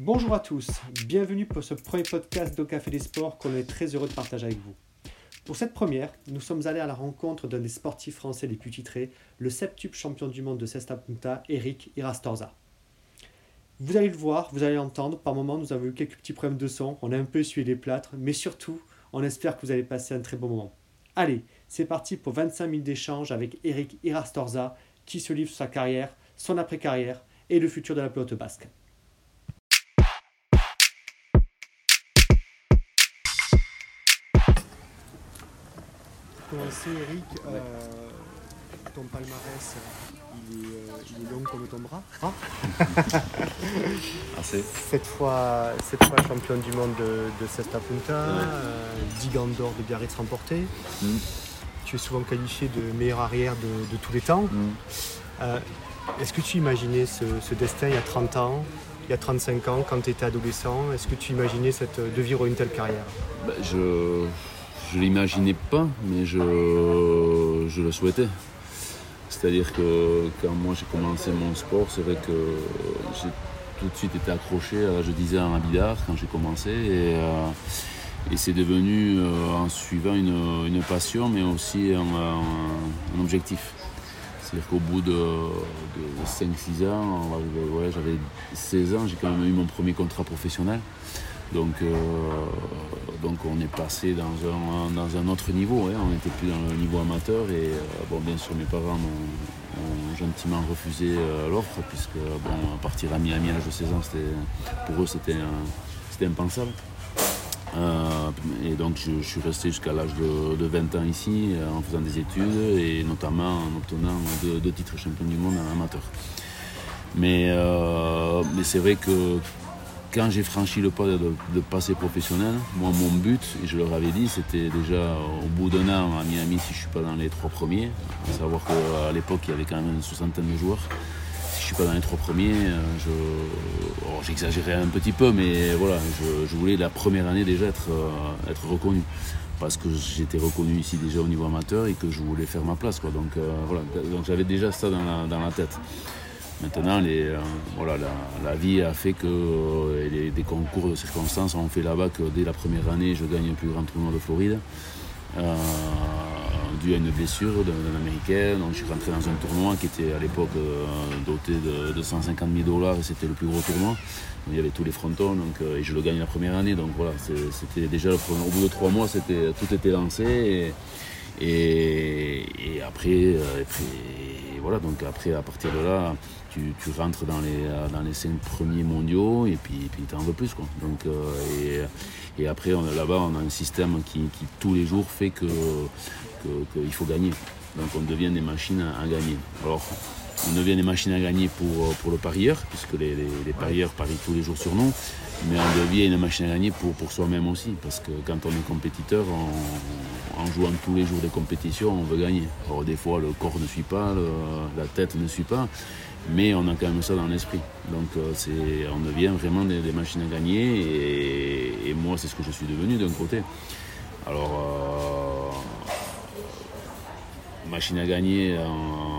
Bonjour à tous, bienvenue pour ce premier podcast de Café des Sports qu'on est très heureux de partager avec vous. Pour cette première, nous sommes allés à la rencontre d'un des sportifs français les plus titrés, le septuple champion du monde de Cesta Punta, Eric Irastorza. Vous allez le voir, vous allez l'entendre, par moments nous avons eu quelques petits problèmes de son, on a un peu essuyé les plâtres, mais surtout, on espère que vous allez passer un très bon moment. Allez, c'est parti pour 25 minutes d'échange avec Eric Irastorza, qui se livre sur sa carrière, son après-carrière et le futur de la pelote basque. Commencer, Eric, euh, ton palmarès, il est, euh, il est long comme ton bras. Assez. Cette fois, cette fois champion du monde de, de Cesta Punta, euh, 10 gants d'or de Biarritz remportés. Mm. Tu es souvent qualifié de meilleur arrière de, de tous les temps. Mm. Euh, Est-ce que tu imaginais ce, ce destin il y a 30 ans, il y a 35 ans, quand tu étais adolescent? Est-ce que tu imaginais cette, de vivre une telle carrière? Bah, je je l'imaginais pas, mais je, je le souhaitais. C'est-à-dire que quand moi j'ai commencé mon sport, c'est vrai que j'ai tout de suite été accroché à 10 ans à Bidart quand j'ai commencé. Et, euh, et c'est devenu, euh, en suivant une, une passion, mais aussi un, un- un objectif. C'est-à-dire qu'au bout de, de 5-6 ans, ouais, j'avais 16 ans, j'ai quand même eu mon premier contrat professionnel. Donc, euh, donc on est passé dans un, dans un autre niveau, hein. on n'était plus dans le niveau amateur et euh, bon, bien sûr mes parents m'ont ont gentiment refusé euh, l'offre puisque bon, partir à Miami à l'âge de 16 ans, pour eux c'était impensable. Et donc je, suis resté jusqu'à l'âge de, de 20 ans ici en faisant des études et notamment en obtenant deux, titres champion du monde amateur. Mais, mais c'est vrai que quand j'ai franchi le pas de, passer professionnel, moi mon but, et je leur avais dit, c'était déjà au bout d'un an à Miami si je suis pas dans les trois premiers, à savoir qu'à l'époque il y avait quand même une soixantaine de joueurs. Si je suis pas dans les trois premiers, euh, je, j'exagérais un petit peu, mais voilà, je, voulais la première année déjà être, euh, être reconnu. Parce que j'étais reconnu ici déjà au niveau amateur et que je voulais faire ma place. Quoi. Donc, euh, voilà. Donc j'avais déjà ça dans la tête. Maintenant, euh, voilà, la, vie a fait que euh, des concours de circonstances ont fait là-bas que dès la première année, je gagne le plus grand tournoi de Floride. Euh, dû à une blessure d'un américain. Donc je suis rentré dans un tournoi qui était à l'époque doté de, de 150 000 dollars et c'était le plus gros tournoi. Il y avait tous les frontons donc, et je le gagne la première année. Donc voilà, c'était déjà le premier- au bout de trois mois, tout était lancé. Et, après, et voilà, donc après, à partir de là, tu, rentres dans les, euh, dans les cinq premiers mondiaux et puis, puis tu en veux plus. Quoi. Donc, euh, et, après, là-bas, on a un système qui, qui tous les jours fait que, que- qu'il faut gagner. Donc on devient des machines à, à gagner. Alors, on devient des machines à gagner pour, pour le parieur, puisque les, les- les parieurs parient tous les jours sur nous, mais on devient une machine à gagner pour, pour soi-même aussi, parce que quand on est compétiteur, on- en jouant tous les jours des compétitions, on veut gagner. Alors des fois, le corps ne suit pas, le- la tête ne suit pas, mais on a quand même ça dans l'esprit. Donc euh, on devient vraiment des, des machines à gagner, et, et moi, c'est ce que je suis devenu d'un côté. Alors, euh, machine à gagner en,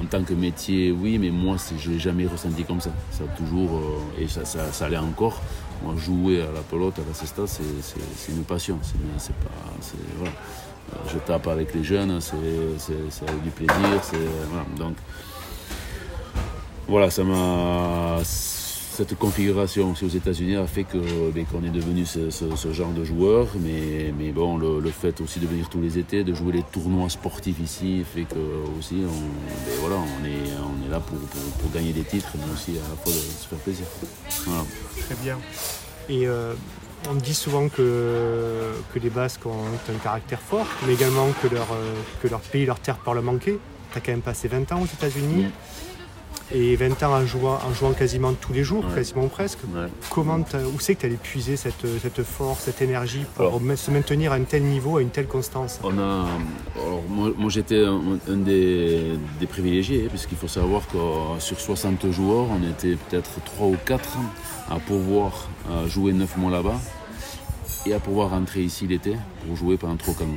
en- tant que métier, oui, mais moi, je ne l'ai jamais ressenti comme ça. Ça a toujours, euh, et ça, ça, ça encore. Moi, jouer à la pelote, à la cesta, c'est, une passion. C'est, pas, voilà. Je tape avec les jeunes, c'est, avec du plaisir. Donc, voilà, ça m'a. Cette configuration aussi aux États-Unis a fait que, ben, qu'on est devenu ce, ce- ce genre de joueur. Mais, mais bon, le, le fait aussi de venir tous les étés, de jouer les tournois sportifs ici, fait que aussi, on, ben, voilà, on, est, on est là pour, pour, pour gagner des titres, mais aussi à la fois de se faire plaisir. Voilà. Très bien. Et euh, on dit souvent que, que les Basques ont un caractère fort, mais également que leur, euh, que leur pays, leur terre par le manquer. Tu as quand même passé 20 ans aux États-Unis. Et 20 ans en jouant, en jouant quasiment tous les jours, Ouais. quasiment presque. Ouais. Comment où c'est que tu as épuisé cette, cette force, cette énergie pour Alors. se maintenir à un tel niveau, à une telle constance? On a, alors moi, moi, j'étais un, un des, des privilégiés, hein, puisqu'il faut savoir que euh, sur 60 joueurs, on était peut-être 3 ou 4 à pouvoir euh, jouer 9 mois là-bas et à pouvoir rentrer ici l'été pour jouer pendant 3 4 mois.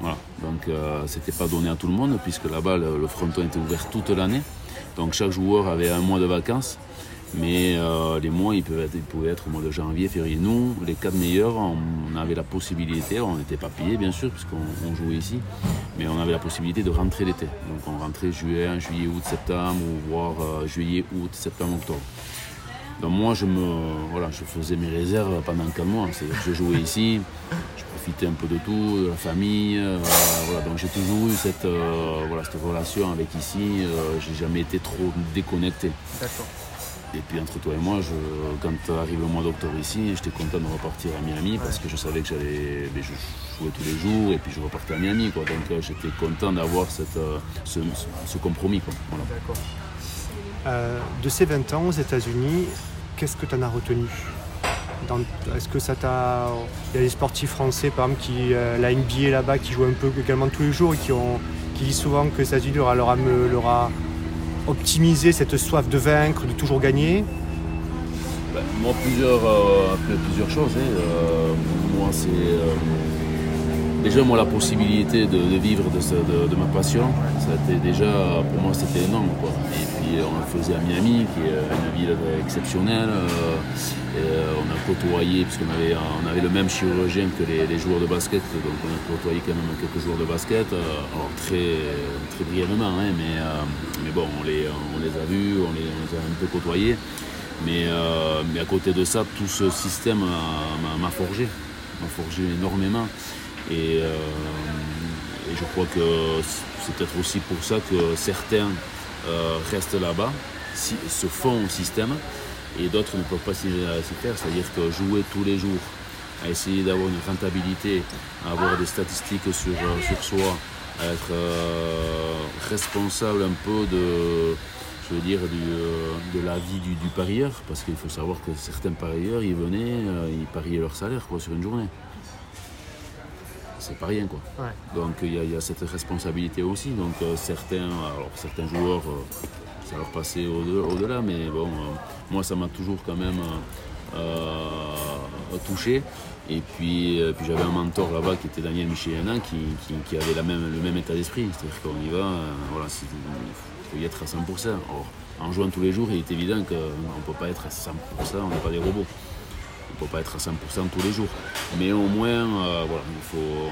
Voilà. Donc euh, c'était pas donné à tout le monde, puisque là-bas le, le fronton était ouvert toute l'année. Donc chaque joueur avait un mois de vacances. Mais euh, les mois, ils, pouvaient être au mois de janvier, février. Nous, les quatre meilleurs, on, avait la possibilité, on n'était pas payé bien sûr, puisqu'on jouait ici, mais on avait la possibilité de rentrer l'été. Donc on rentrait juillet, juillet, août, septembre, ou voire euh, juillet, août, septembre, octobre. Donc moi, je, me, voilà, je faisais mes réserves pendant quatre mois. C'est-à-dire que je jouais ici, je un peu de tout, de la famille. Euh, voilà, donc j'ai toujours eu cette, voilà, cette relation avec ici. j'ai jamais été trop déconnecté. D'accord. Et puis entre toi et moi, je, quand arrive le mois d'octobre ici, j'étais content de repartir à Miami parce que je savais que j'allais, je jouais tous les jours et puis je repartais à Miami. Quoi. Donc euh, j'étais content d'avoir euh, ce, ce, compromis. Quoi. D'accord. Euh, de ces 20 ans aux États-Unis, qu'est-ce que tu en as retenu? Est-ce que ça t'a. Il y a des sportifs français, par exemple, qui, la NBA là-bas, qui jouent un peu également tous les jours et qui, ont, qui disent souvent que les États-Unis leur leur a optimiser cette soif de vaincre, de toujours gagner? Ben, Moi, plusieurs, euh, plusieurs choses. Hein. Euh, moi, c'est euh, déjà moi la possibilité de, vivre de, ma passion. Ça déjà, pour moi, c'était énorme. On le faisait à Miami, qui est une ville exceptionnelle. on a côtoyé, puisqu'on avait, on avait le même chirurgien que les, joueurs de basket, donc on a côtoyé quand même quelques joueurs de basket, alors très, très brièvement, hein, mais, mais bon, on les, a vus, on les, a un peu côtoyés. Mais, euh, mais à côté de ça, tout ce système m'a forgé, m'a forgé énormément. Et, euh, je crois que c'est peut-être aussi pour ça que certains euh, restent là-bas, se font au système, et d'autres ne peuvent pas s'y faire. C'est-à-dire que jouer tous les jours, à essayer d'avoir une rentabilité, à avoir des statistiques sur, sur soi, être euh, responsable un peu de, je dire, euh, de la vie du, parieur, parce qu'il faut savoir que certains parieurs, ils venaient, euh, ils pariaient leur salaire quoi, sur une journée. C'est pas rien quoi. Donc il y, a cette responsabilité aussi. Donc certains, alors, certains joueurs, ça leur passait au-delà, mais bon, moi ça m'a toujours quand même touché. Et puis, euh, puis j'avais un mentor là-bas qui était Daniel Michelin qui, qui, avait la même, le même état d'esprit. C'est-à-dire qu'on y va, euh, voilà, il faut y être à 100%. Or, en jouant tous les jours, il est évident qu'on ne peut pas être à 100%, on n'est pas des robots. On ne peut pas être à 100% tous les jours. Mais au moins, euh, voilà, il faut,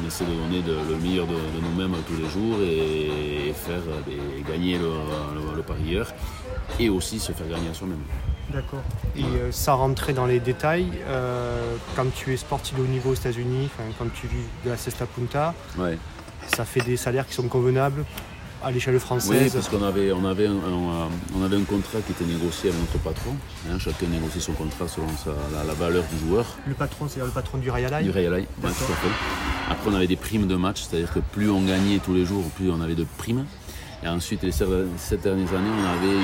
on essaie de donner le meilleur de, nous-mêmes tous les jours et, faire gagner le, le, le parieur et aussi se faire gagner à soi-même. D'accord. Et euh, sans rentrer dans les détails, euh, quand tu es sportif de haut niveau aux États-Unis, quand tu vis de la Cesta Punta, ça fait des salaires qui sont convenables à l'échelle française Oui, parce qu'on avait, on avait, un, on avait un contrat qui était négocié avec notre patron. Hein, chacun négocie son contrat selon la, valeur du joueur. Le patron, c'est le patron du Rayalai Du Rayalai, tout à fait. Après, on avait des primes de match, c'est-à-dire que plus on gagnait tous les jours, plus on avait de primes. Et ensuite, les sept dernières années, on avait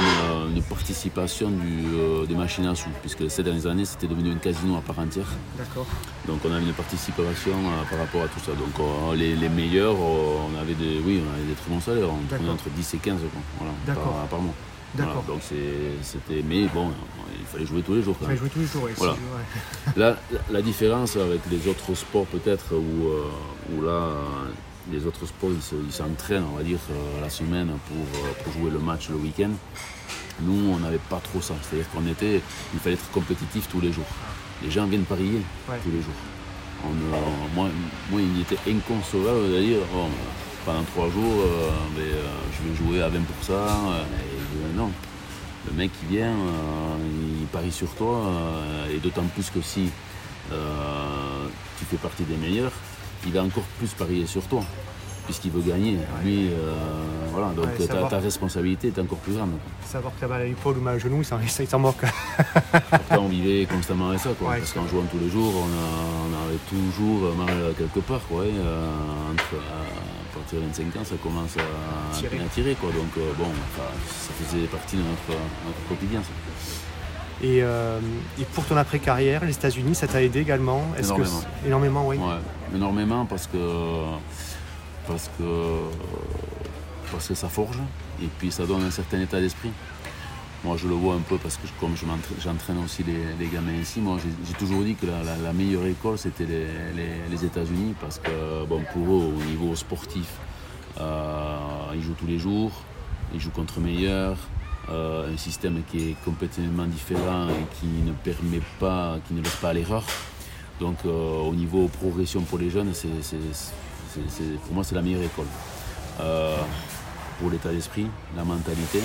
une, euh, participation euh, des machines à sous, puisque ces dernières années, c'était devenu un casino à part entière. D'accord. Donc on avait une participation euh, par rapport à tout ça. Donc les, meilleurs, on avait des, oui, on avait des très bons salaires, on prenait entre 10 et 15 voilà, par, mois. D'accord. donc c'était, mais bon, il fallait jouer tous les jours. il fallait jouer tous les jours. Voilà. la, la, différence avec les autres sports peut-être où, où là les autres sports, ils s'entraînent, on va dire, euh, la semaine pour, euh, pour, jouer le match le week-end. Nous, on n'avait pas trop ça. C'est-à-dire qu'on était, il fallait être compétitif tous les jours. Les gens viennent parier tous les jours. Euh, moi, moi, il était inconcevable de dire oh, pendant trois jours, je vais jouer à 20%. Et, non. Le mec qui vient, il parie sur toi, et d'autant plus que si tu fais partie des meilleurs, il va encore plus parier sur toi, puisqu'il veut gagner. Lui, euh, voilà, donc ta, responsabilité est encore plus grande. Savoir que tu as mal à l'épaule ou mal au genou, ça, s'en moque. Pourtant, on vivait constamment avec ça, quoi, parce qu'en jouant tous les jours, on, avait toujours mal quelque part. Quoi, euh, à partir de 25 ans, ça commence à tirer. quoi, donc euh, bon, ça faisait partie de notre, quotidien. Euh, et, pour ton après-carrière, les États-Unis, ça t'a aidé également? Énormément. énormément, oui. énormément parce que, parce, que, parce que ça forge et puis ça donne un certain état d'esprit. Moi, je le vois un peu parce que comme j'entraîne aussi les, gamins ici, moi, j'ai toujours dit que la, meilleure école, c'était les, États-Unis parce que, bon, pour eux, au niveau sportif, euh, ils jouent tous les jours, ils jouent contre meilleurs, un système qui est complètement différent et qui ne permet pas, qui ne laisse pas à l'erreur. Donc au niveau progression pour les jeunes, c'est, pour moi c'est la meilleure école. pour l'état d'esprit, la mentalité,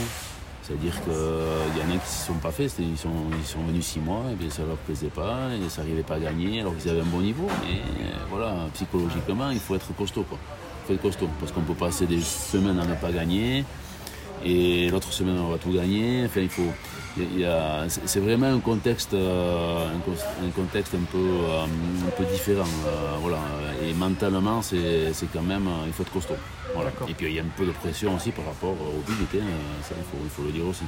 c'est-à-dire qu'il y en a qui ne se sont pas faits, ils sont, ils sont venus six mois, et bien ça ne leur plaisait pas, et ça n'arrivait pas à gagner, alors qu'ils avaient un bon niveau, mais voilà, psychologiquement, il faut être costaud. Quoi. Il faut être costaud, parce qu'on peut passer des semaines à ne pas gagner, et l'autre semaine on va tout gagner. Enfin, il faut, c'est vraiment un contexte, euh, un, contexte un peu, euh, un peu différent. Euh, voilà. Et mentalement, c'est quand même, il faut être costaud. Et puis il y a un peu de pression aussi par rapport au public, hein, ça, il, faut, le dire aussi.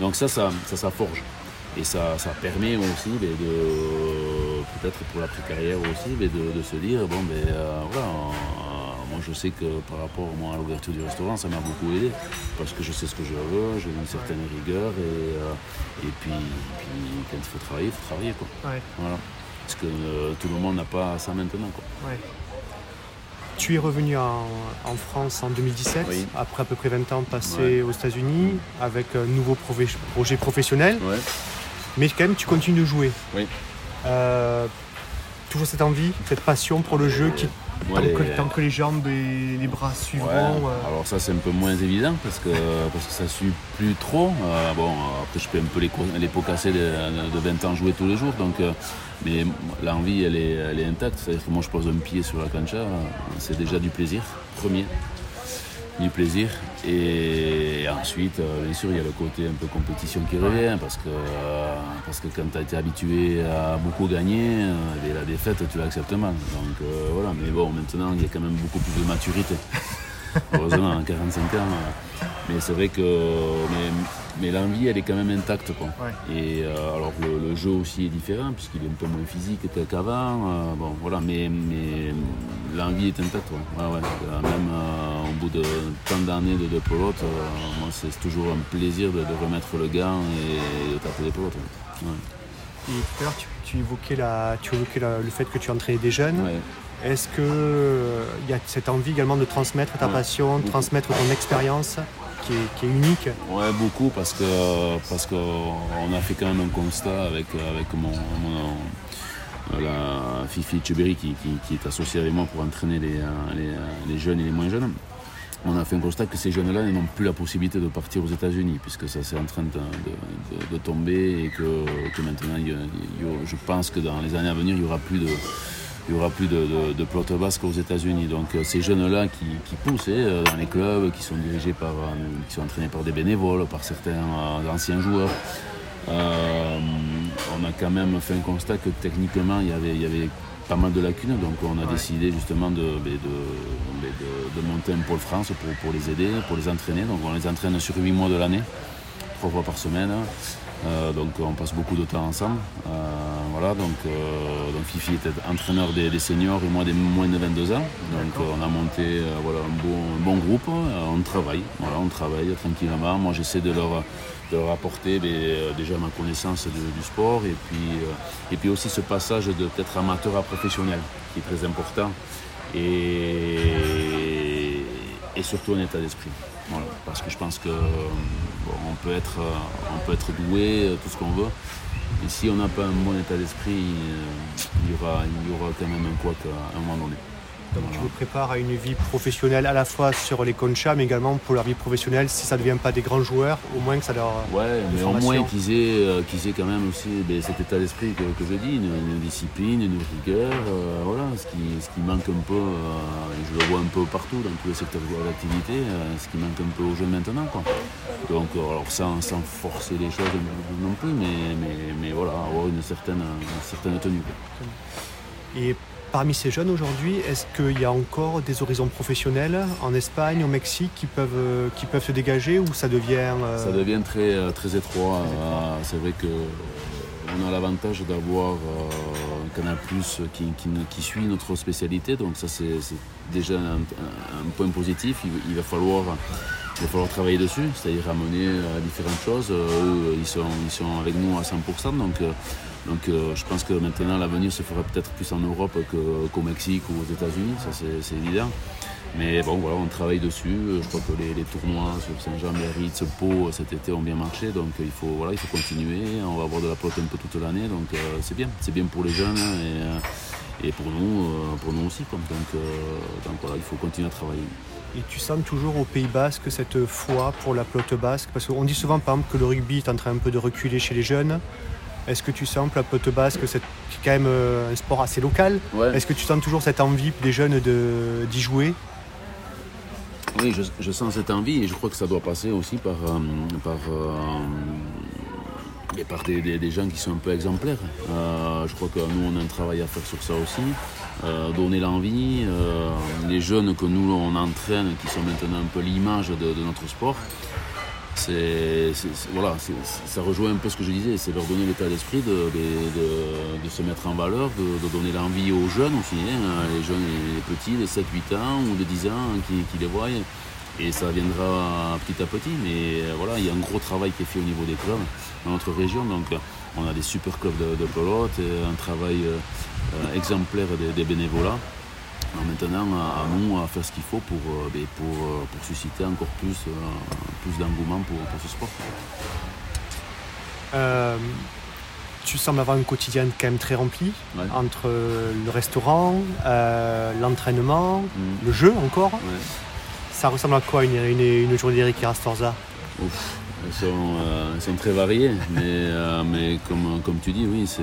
Donc ça, ça, ça, forge. Et ça, ça permet aussi de, peut-être pour la carrière aussi, de, de, se dire, bon, ben voilà, moi, je sais que par rapport à l'ouverture du restaurant, ça m'a beaucoup aidé parce que je sais ce que je veux, j'ai une certaine rigueur et, euh, et puis, quand il faut travailler, il faut travailler. Quoi. Voilà. Parce que euh, tout le monde n'a pas ça maintenant. Quoi. Tu es revenu en, France en 2017, après à peu près 20 ans passés aux États-Unis, avec un nouveau projet professionnel. Mais quand même, tu continues de jouer. Oui. Euh, toujours cette envie, cette passion pour le jeu qui tant, que, les jambes et les bras suivront. Euh. Alors ça c'est un peu moins évident parce que, parce que ça ne suit plus trop. Euh, bon, après je peux un peu les, pots cassés de, 20 ans jouer tous les jours. Donc, euh, mais l'envie elle est, elle est intacte. C'est-à-dire que moi je pose un pied sur la cancha, c'est déjà du plaisir, premier du plaisir. Et, ensuite, euh, bien sûr, il y a le côté un peu compétition qui revient parce que, euh, parce que quand tu as été habitué à beaucoup gagner, euh, la défaite, tu l'acceptes mal. Donc voilà, mais bon, maintenant, il y a quand même beaucoup plus de maturité. Heureusement, en 45 ans. Mais c'est vrai que mais, l'envie, elle est quand même intacte. Quoi. Et alors le, jeu aussi est différent puisqu'il est un peu moins physique qu'avant. bon, voilà, mais, mais l'envie est intacte. Même au bout de tant d'années de, de pelote, moi c'est toujours un plaisir de, remettre le gant et de taper les pelotes. Et tout à l'heure, tu, évoquais, la, tu évoquais le fait que tu entraînais des jeunes. Est-ce qu'il euh, y a cette envie également de transmettre ta passion, de transmettre ton expérience? Qui est, unique Ouais, beaucoup parce que parce qu'on a fait quand même un constat avec, avec mon, la Fifi Cheberi qui, est associée avec moi pour entraîner les, les, jeunes et les moins jeunes. On a fait un constat que ces jeunes-là n'ont plus la possibilité de partir aux États-Unis, puisque ça c'est en train de, tomber et que, maintenant, je pense que dans les années à venir, il n'y aura plus de, il y aura plus de, de, basque aux États-Unis. Donc euh, ces jeunes-là qui, poussent euh, dans les clubs, qui sont dirigés par, euh, qui sont entraînés par des bénévoles, par certains anciens joueurs, on a quand même fait un constat que techniquement il y avait, il y avait pas mal de lacunes. Donc on a décidé justement de, de, monter un pôle France pour, pour, les aider, pour les entraîner. Donc on les entraîne sur 8 mois de l'année, trois fois par semaine. Euh, donc on passe beaucoup de temps ensemble. Euh, voilà, donc, euh, donc, Fifi était entraîneur des, seniors et moi des moins de 22 ans. Donc on a monté voilà, un, bon, groupe, on travaille, voilà, on travaille tranquillement. Moi j'essaie de leur, de apporter déjà ma connaissance du sport et puis, et puis aussi ce passage de peut-être amateur à professionnel qui est très important. Et, et surtout un état d'esprit. Parce que je pense que on, peut être, euh, on peut être doué, euh, tout ce qu'on veut. Et si on n'a pas un bon état d'esprit, euh, il y aura, il y aura quand même un quoi à un moment donné. Donc tu vous prépares à une vie professionnelle à la fois sur les conchas, mais également pour leur vie professionnelle, si ça ne devient pas des grands joueurs, au moins que ça leur. Ouais, mais au moins qu'ils aient, euh, aient, quand même aussi ben, cet état d'esprit que, je dis, une, discipline, une rigueur, euh, voilà, ce qui, ce qui, manque un peu, euh, je le vois un peu partout dans tous les secteurs d'activité, ce qui manque un peu aux jeunes maintenant. Quoi. Donc, alors sans, sans, forcer les choses non plus, mais, mais, mais voilà, avoir une certaine, une certaine tenue. Et Parmi ces jeunes aujourd'hui, est-ce qu'il y a encore des horizons professionnels en Espagne, au Mexique qui peuvent, euh, qui peuvent se dégager ou ça devient... Euh, ça devient très, euh, très étroit. C'est vrai qu'on a l'avantage d'avoir un Canal Plus qui, qui, suit notre spécialité, donc ça c'est déjà un, point positif. Il, va falloir, il va falloir travailler dessus, c'est-à-dire amener différentes choses. Eux, ils sont, ils sont avec nous à 100%, donc donc euh, je pense que maintenant l'avenir se fera peut-être plus en Europe qu'au Mexique ou aux États-Unis, ça c'est évident. Mais bon, voilà, on travaille dessus. Je crois que les, tournois sur Saint-Jean, Biarritz, Pau cet été ont bien marché. Donc il faut, voilà, il faut continuer. On va avoir de la pelote un peu toute l'année. Donc c'est bien. C'est bien pour les jeunes hein, et, pour, nous, pour nous aussi. Donc, donc voilà, il faut continuer à travailler. Et tu sens toujours au Pays Basque cette foi pour la pelote basque? Parce qu'on dit souvent par exemple que le rugby est en train un peu de reculer chez les jeunes. Est-ce que tu sens que la pelote basque, c'est quand même euh, un sport assez local? Est-ce que tu sens toujours cette envie des jeunes d'y jouer? Oui, je, sens cette envie et je crois que ça doit passer aussi par, euh, par, euh, par des, gens qui sont un peu exemplaires. je crois que nous, on a un travail à faire sur ça aussi. Donner l'envie, les jeunes que nous on entraîne, qui sont maintenant un peu l'image de, notre sport, voilà, ça rejoint un peu ce que je disais, c'est leur donner l'état d'esprit de, de, se mettre en valeur, de, donner l'envie aux jeunes aussi, hein, les jeunes, les petits, les 7-8 ans ou de 10 ans qui, les voient. Et ça viendra petit à petit, mais voilà, il y a un gros travail qui est fait au niveau des clubs dans notre région. Donc on a des super clubs de, pelote, un travail euh, exemplaire des bénévolats maintenant, à, nous, à faire ce qu'il faut pour, euh, ben, pour, euh, pour, susciter encore plus, euh, plus d'engouement pour, pour, ce sport. tu sembles avoir un quotidien quand même très rempli entre le restaurant, l'entraînement, mm. le jeu encore. Ça ressemble à quoi une, une, une journée d'Eric Rastorza? Elles sont, sont, très variées, mais, mais comme, comme tu dis, oui, c'est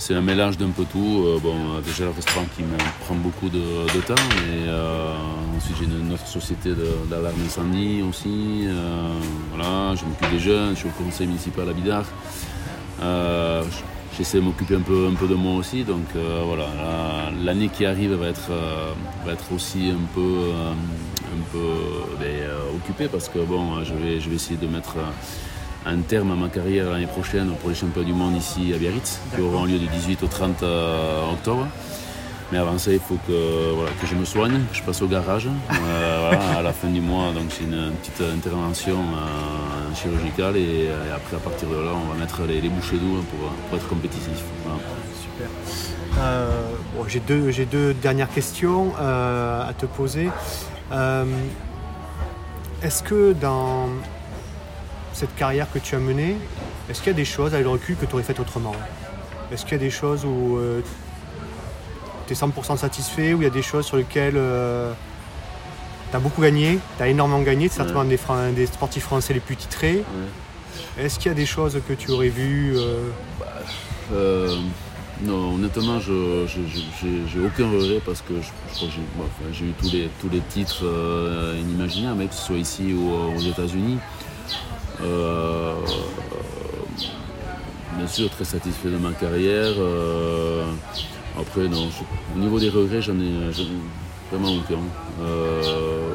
c'est un mélange d'un peu tout. Euh, bon, déjà le restaurant qui me prend beaucoup de, temps, euh, ensuite j'ai une, autre société d'alarme incendie aussi. Euh, voilà, je m'occupe des jeunes, je suis au conseil municipal à Bidart. J'essaie de m'occuper un peu, un peu de moi aussi, donc voilà, l'année qui arrive va être, va être aussi un peu, un peu ben, occupée parce que bon, je vais, je vais essayer de mettre un terme à ma carrière l'année prochaine pour les championnats du monde ici à Biarritz, qui auront lieu du 18 au 30 euh, octobre. Mais avant ça, il faut que, voilà, que je me soigne, que je passe au garage euh, à la fin du mois. Donc c'est une, petite intervention euh, chirurgicale et, après à partir de là, on va mettre les, bouchées doubles pour, être compétitif. Super. j'ai deux, deux, dernières questions à te poser. Est-ce que dans cette carrière que tu as menée, est-ce qu'il y a des choses avec le recul que tu aurais faites autrement Est-ce qu'il y a des choses où euh, tu es 100% satisfait, ou il y a des choses sur lesquelles euh, tu as beaucoup gagné, tu as énormément gagné, c'est certainement des, des, sportifs français les plus titrés. Est-ce qu'il y a des choses que tu aurais vues euh? bah, Non, honnêtement, je j'ai aucun regret parce que je, j'ai eu tous les, tous les titres inimaginables, que ce soit ici ou aux États-Unis. Euh, bien sûr, très satisfait de ma carrière. Euh, après, non, au niveau des regrets, j'en ai, vraiment aucun. Euh,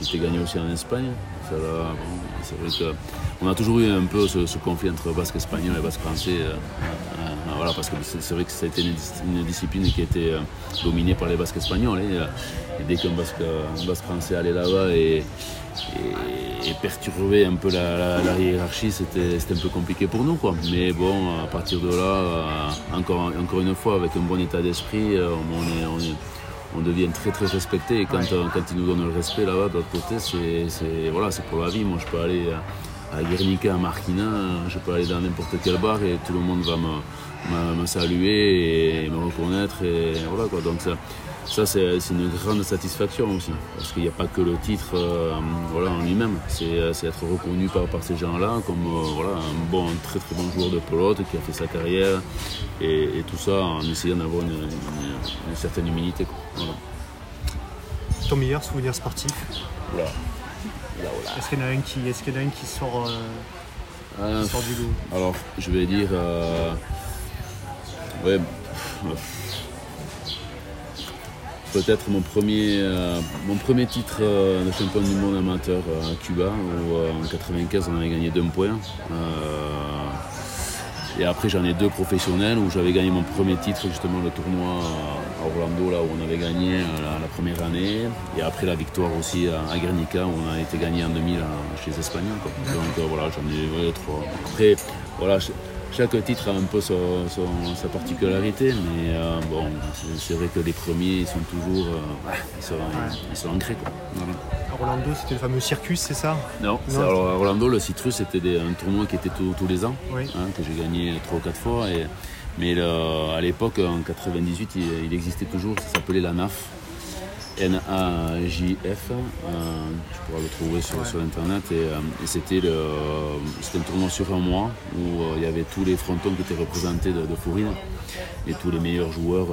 J'étais gagné aussi en Espagne. C'est vrai qu'on a toujours eu un peu ce, conflit entre basque espagnol et basque français. voilà, parce que c'est vrai que ça une, discipline qui été dominée par les basques espagnols. Et, dès qu'un basque, basque, français allait là-bas et, perturber un peu la, hiérarchie, c'était un peu compliqué pour nous. Mais bon, à partir de là, euh, encore, une fois, avec un bon état d'esprit, euh, on, on, devient très très respecté. Et quand, euh, quand ils nous donnent le respect là-bas, de l'autre côté, c'est voilà, pour la vie. Moi, je peux aller à Guernica, à Marquina, je peux aller dans n'importe quel bar et tout le monde va me, me, saluer et me reconnaître. Et voilà, quoi. Donc, ça, ça c'est une grande satisfaction aussi, parce qu'il n'y a pas que le titre euh, voilà, en lui-même, c'est euh, être reconnu par, par ces gens-là comme euh, voilà, un bon, très très bon joueur de pelote qui a fait sa carrière, et, tout ça en essayant d'avoir une, certaine humilité. Ton meilleur souvenir sportif Est-ce qu'il y en a un qui, est y qui sort, sort du lot Alors, je vais dire... ouais, peut-être mon premier, euh, mon premier titre euh, de champion du monde amateur euh, à Cuba, où en 95 on avait gagné deux points. et après j'en ai deux professionnels où j'avais gagné mon premier titre justement le tournoi à Orlando là où on avait gagné la, première année. Et après la victoire aussi à, Guernica où on a été gagné en 2000 chez les Espagnols. Donc voilà j'en ai trois. Après voilà chaque titre a un peu sa, particularité, mais euh, bon, c'est vrai que les premiers ils sont toujours ils sont, ancrés. Orlando, c'était le fameux Circus, c'est ça? Non, alors, à Orlando, le Citrus, c'était un tournoi qui était tous les ans, hein, que j'ai gagné trois ou quatre fois. Et, mais à l'époque, en 98, il, existait toujours, ça s'appelait la NAF. N-A-J-F, euh, tu pourras le trouver sur, internet. Et, euh, c'était un tournoi sur un mois où euh, il y avait tous les frontons qui étaient représentés de, de Fourine et tous les meilleurs joueurs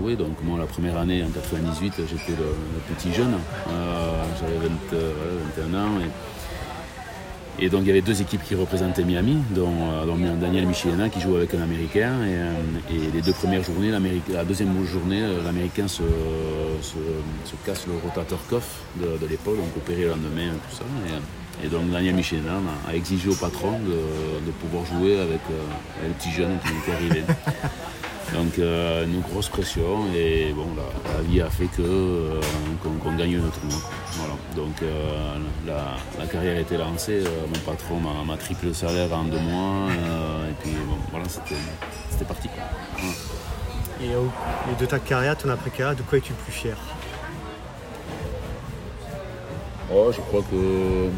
jouaient. Donc, moi, la première année, en 98, j'étais le, petit jeune, j'avais 21 ans. Et, et donc il y avait deux équipes qui représentaient Miami, dont, euh, Daniel Michelena qui joue avec un Américain. Et, euh, les deux premières journées, la deuxième journée, euh, l'Américain se, casse le rotateur coff de, l'épaule, donc opéré le lendemain, tout ça. Et, donc Daniel Michelena a exigé au patron de, pouvoir jouer avec, le petit jeune qui était arrivé. Donc euh, une grosse pression et bon, la, vie a fait que euh, qu'on gagne le tournoi. Voilà. Donc euh, la, carrière était lancée, mon patron m'a triplé le salaire en deux mois et puis bon, voilà c'était parti. Et, de ta carrière, ton après-carrière, de quoi es-tu le plus fier? Oh je crois que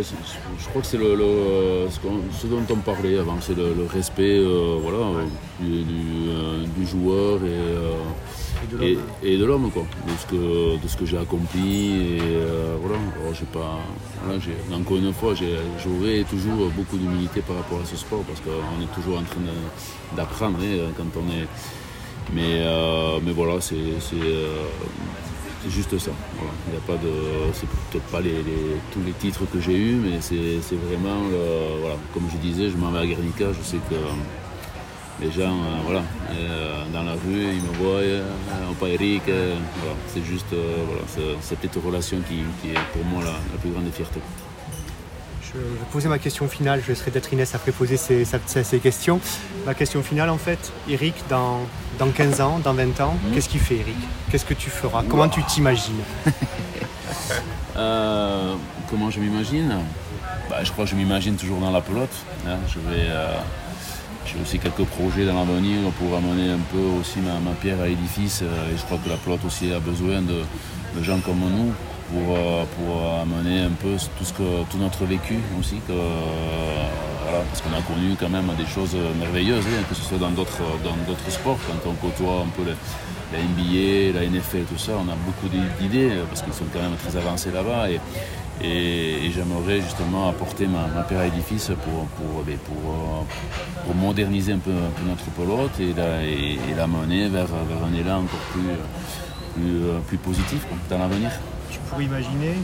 je, crois que c'est le, ce, dont on parlait avant, c'est le, respect euh, voilà, euh, du, joueur et, et, de l'homme, quoi, de ce que, de ce que j'ai accompli. Et euh, voilà, j'ai pas, encore une fois, j'aurais toujours beaucoup d'humilité par rapport à ce sport parce qu'on est toujours en train d'apprendre hein, quand on est. Mais, mais voilà, c'est c'est juste ça. Il a pas de. C'est peut-être pas les, tous les titres que j'ai eus, mais c'est, vraiment. voilà. Comme je disais, je m'en vais à Guernica, je sais que les gens, euh, voilà, euh, dans la rue, ils me voient, euh, pas Eric. voilà. C'est juste voilà, cette relation qui, est pour moi la plus grande fierté je vais poser ma question finale. Je laisserai d'être Inès après poser ses, questions. Ma question finale, en fait, Eric, dans, dans 15 ans, dans 20 ans, mhm. qu'est-ce qu'il fait, Eric? Qu'est-ce que tu feras? Comment tu t'imagines? Euh, Comment je m'imagine? Bah, Je crois que je m'imagine toujours dans la pelote. Hein. Je vais. Euh, j'ai aussi quelques projets dans l'avenir pour amener un peu aussi ma, pierre à l'édifice. Euh, et je crois que la pelote aussi a besoin de, de gens comme nous pour, euh, pour amener un peu tout, ce que, tout notre vécu aussi. Que, voilà, parce qu'on a connu quand même des choses merveilleuses, hein, que ce soit dans d'autres, sports, quand on côtoie un peu la NBA, la NFL, tout ça, on a beaucoup d'idées parce qu'ils sont quand même très avancés là-bas. Et, et, j'aimerais justement apporter ma, ma pierre à édifice pour, pour, euh, pour, moderniser un peu, notre pelote et la, mener vers, vers un élan encore plus, plus positif dans l'avenir imaginer,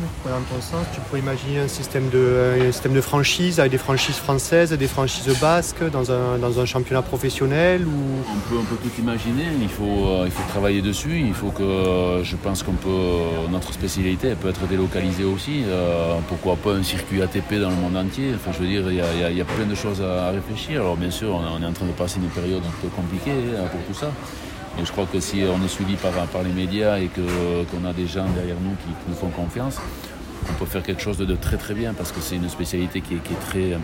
tu pourrais imaginer un système de, système de franchise avec des franchises françaises, des franchises basques dans un, dans un championnat professionnel on, peut, on peut tout imaginer, il faut, euh, il faut travailler dessus, il faut que je pense qu'on peut, notre spécialité peut être délocalisée aussi, euh, pourquoi pas un circuit ATP dans le monde entier, enfin, je veux dire, il y, a, y a plein de choses à réfléchir, alors bien sûr on est en train de passer une période un peu compliquée hein, pour tout ça. Et je crois que si on est suivi par, par les médias et qu'on a des gens derrière nous qui, nous font confiance, on peut faire quelque chose de, très très bien parce que c'est une spécialité qui est, très,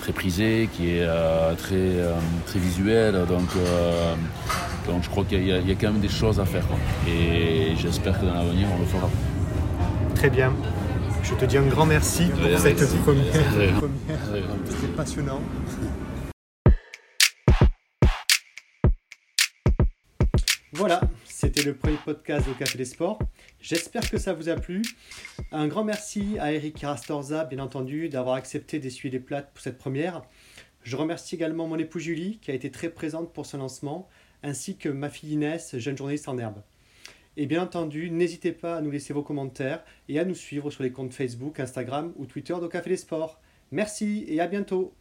très prisée, qui est euh, très, euh, très visuelle. Donc, euh, donc je crois qu'il y, a quand même des choses à faire. Et j'espère que dans l'avenir, on le fera. Très bien. Je te dis un grand merci pour cette première. C'était passionnant. Voilà, c'était le premier podcast au Café des Sports. J'espère que ça vous a plu. Un grand merci à Eric Rastorza, bien entendu, d'avoir accepté d'essuyer les plates pour cette première. Je remercie également mon épouse Julie, qui a été très présente pour ce lancement, ainsi que ma fille Inès, jeune journaliste en herbe. Et bien entendu, n'hésitez pas à nous laisser vos commentaires et à nous suivre sur les comptes Facebook, Instagram ou Twitter de Café des Sports. Merci et à bientôt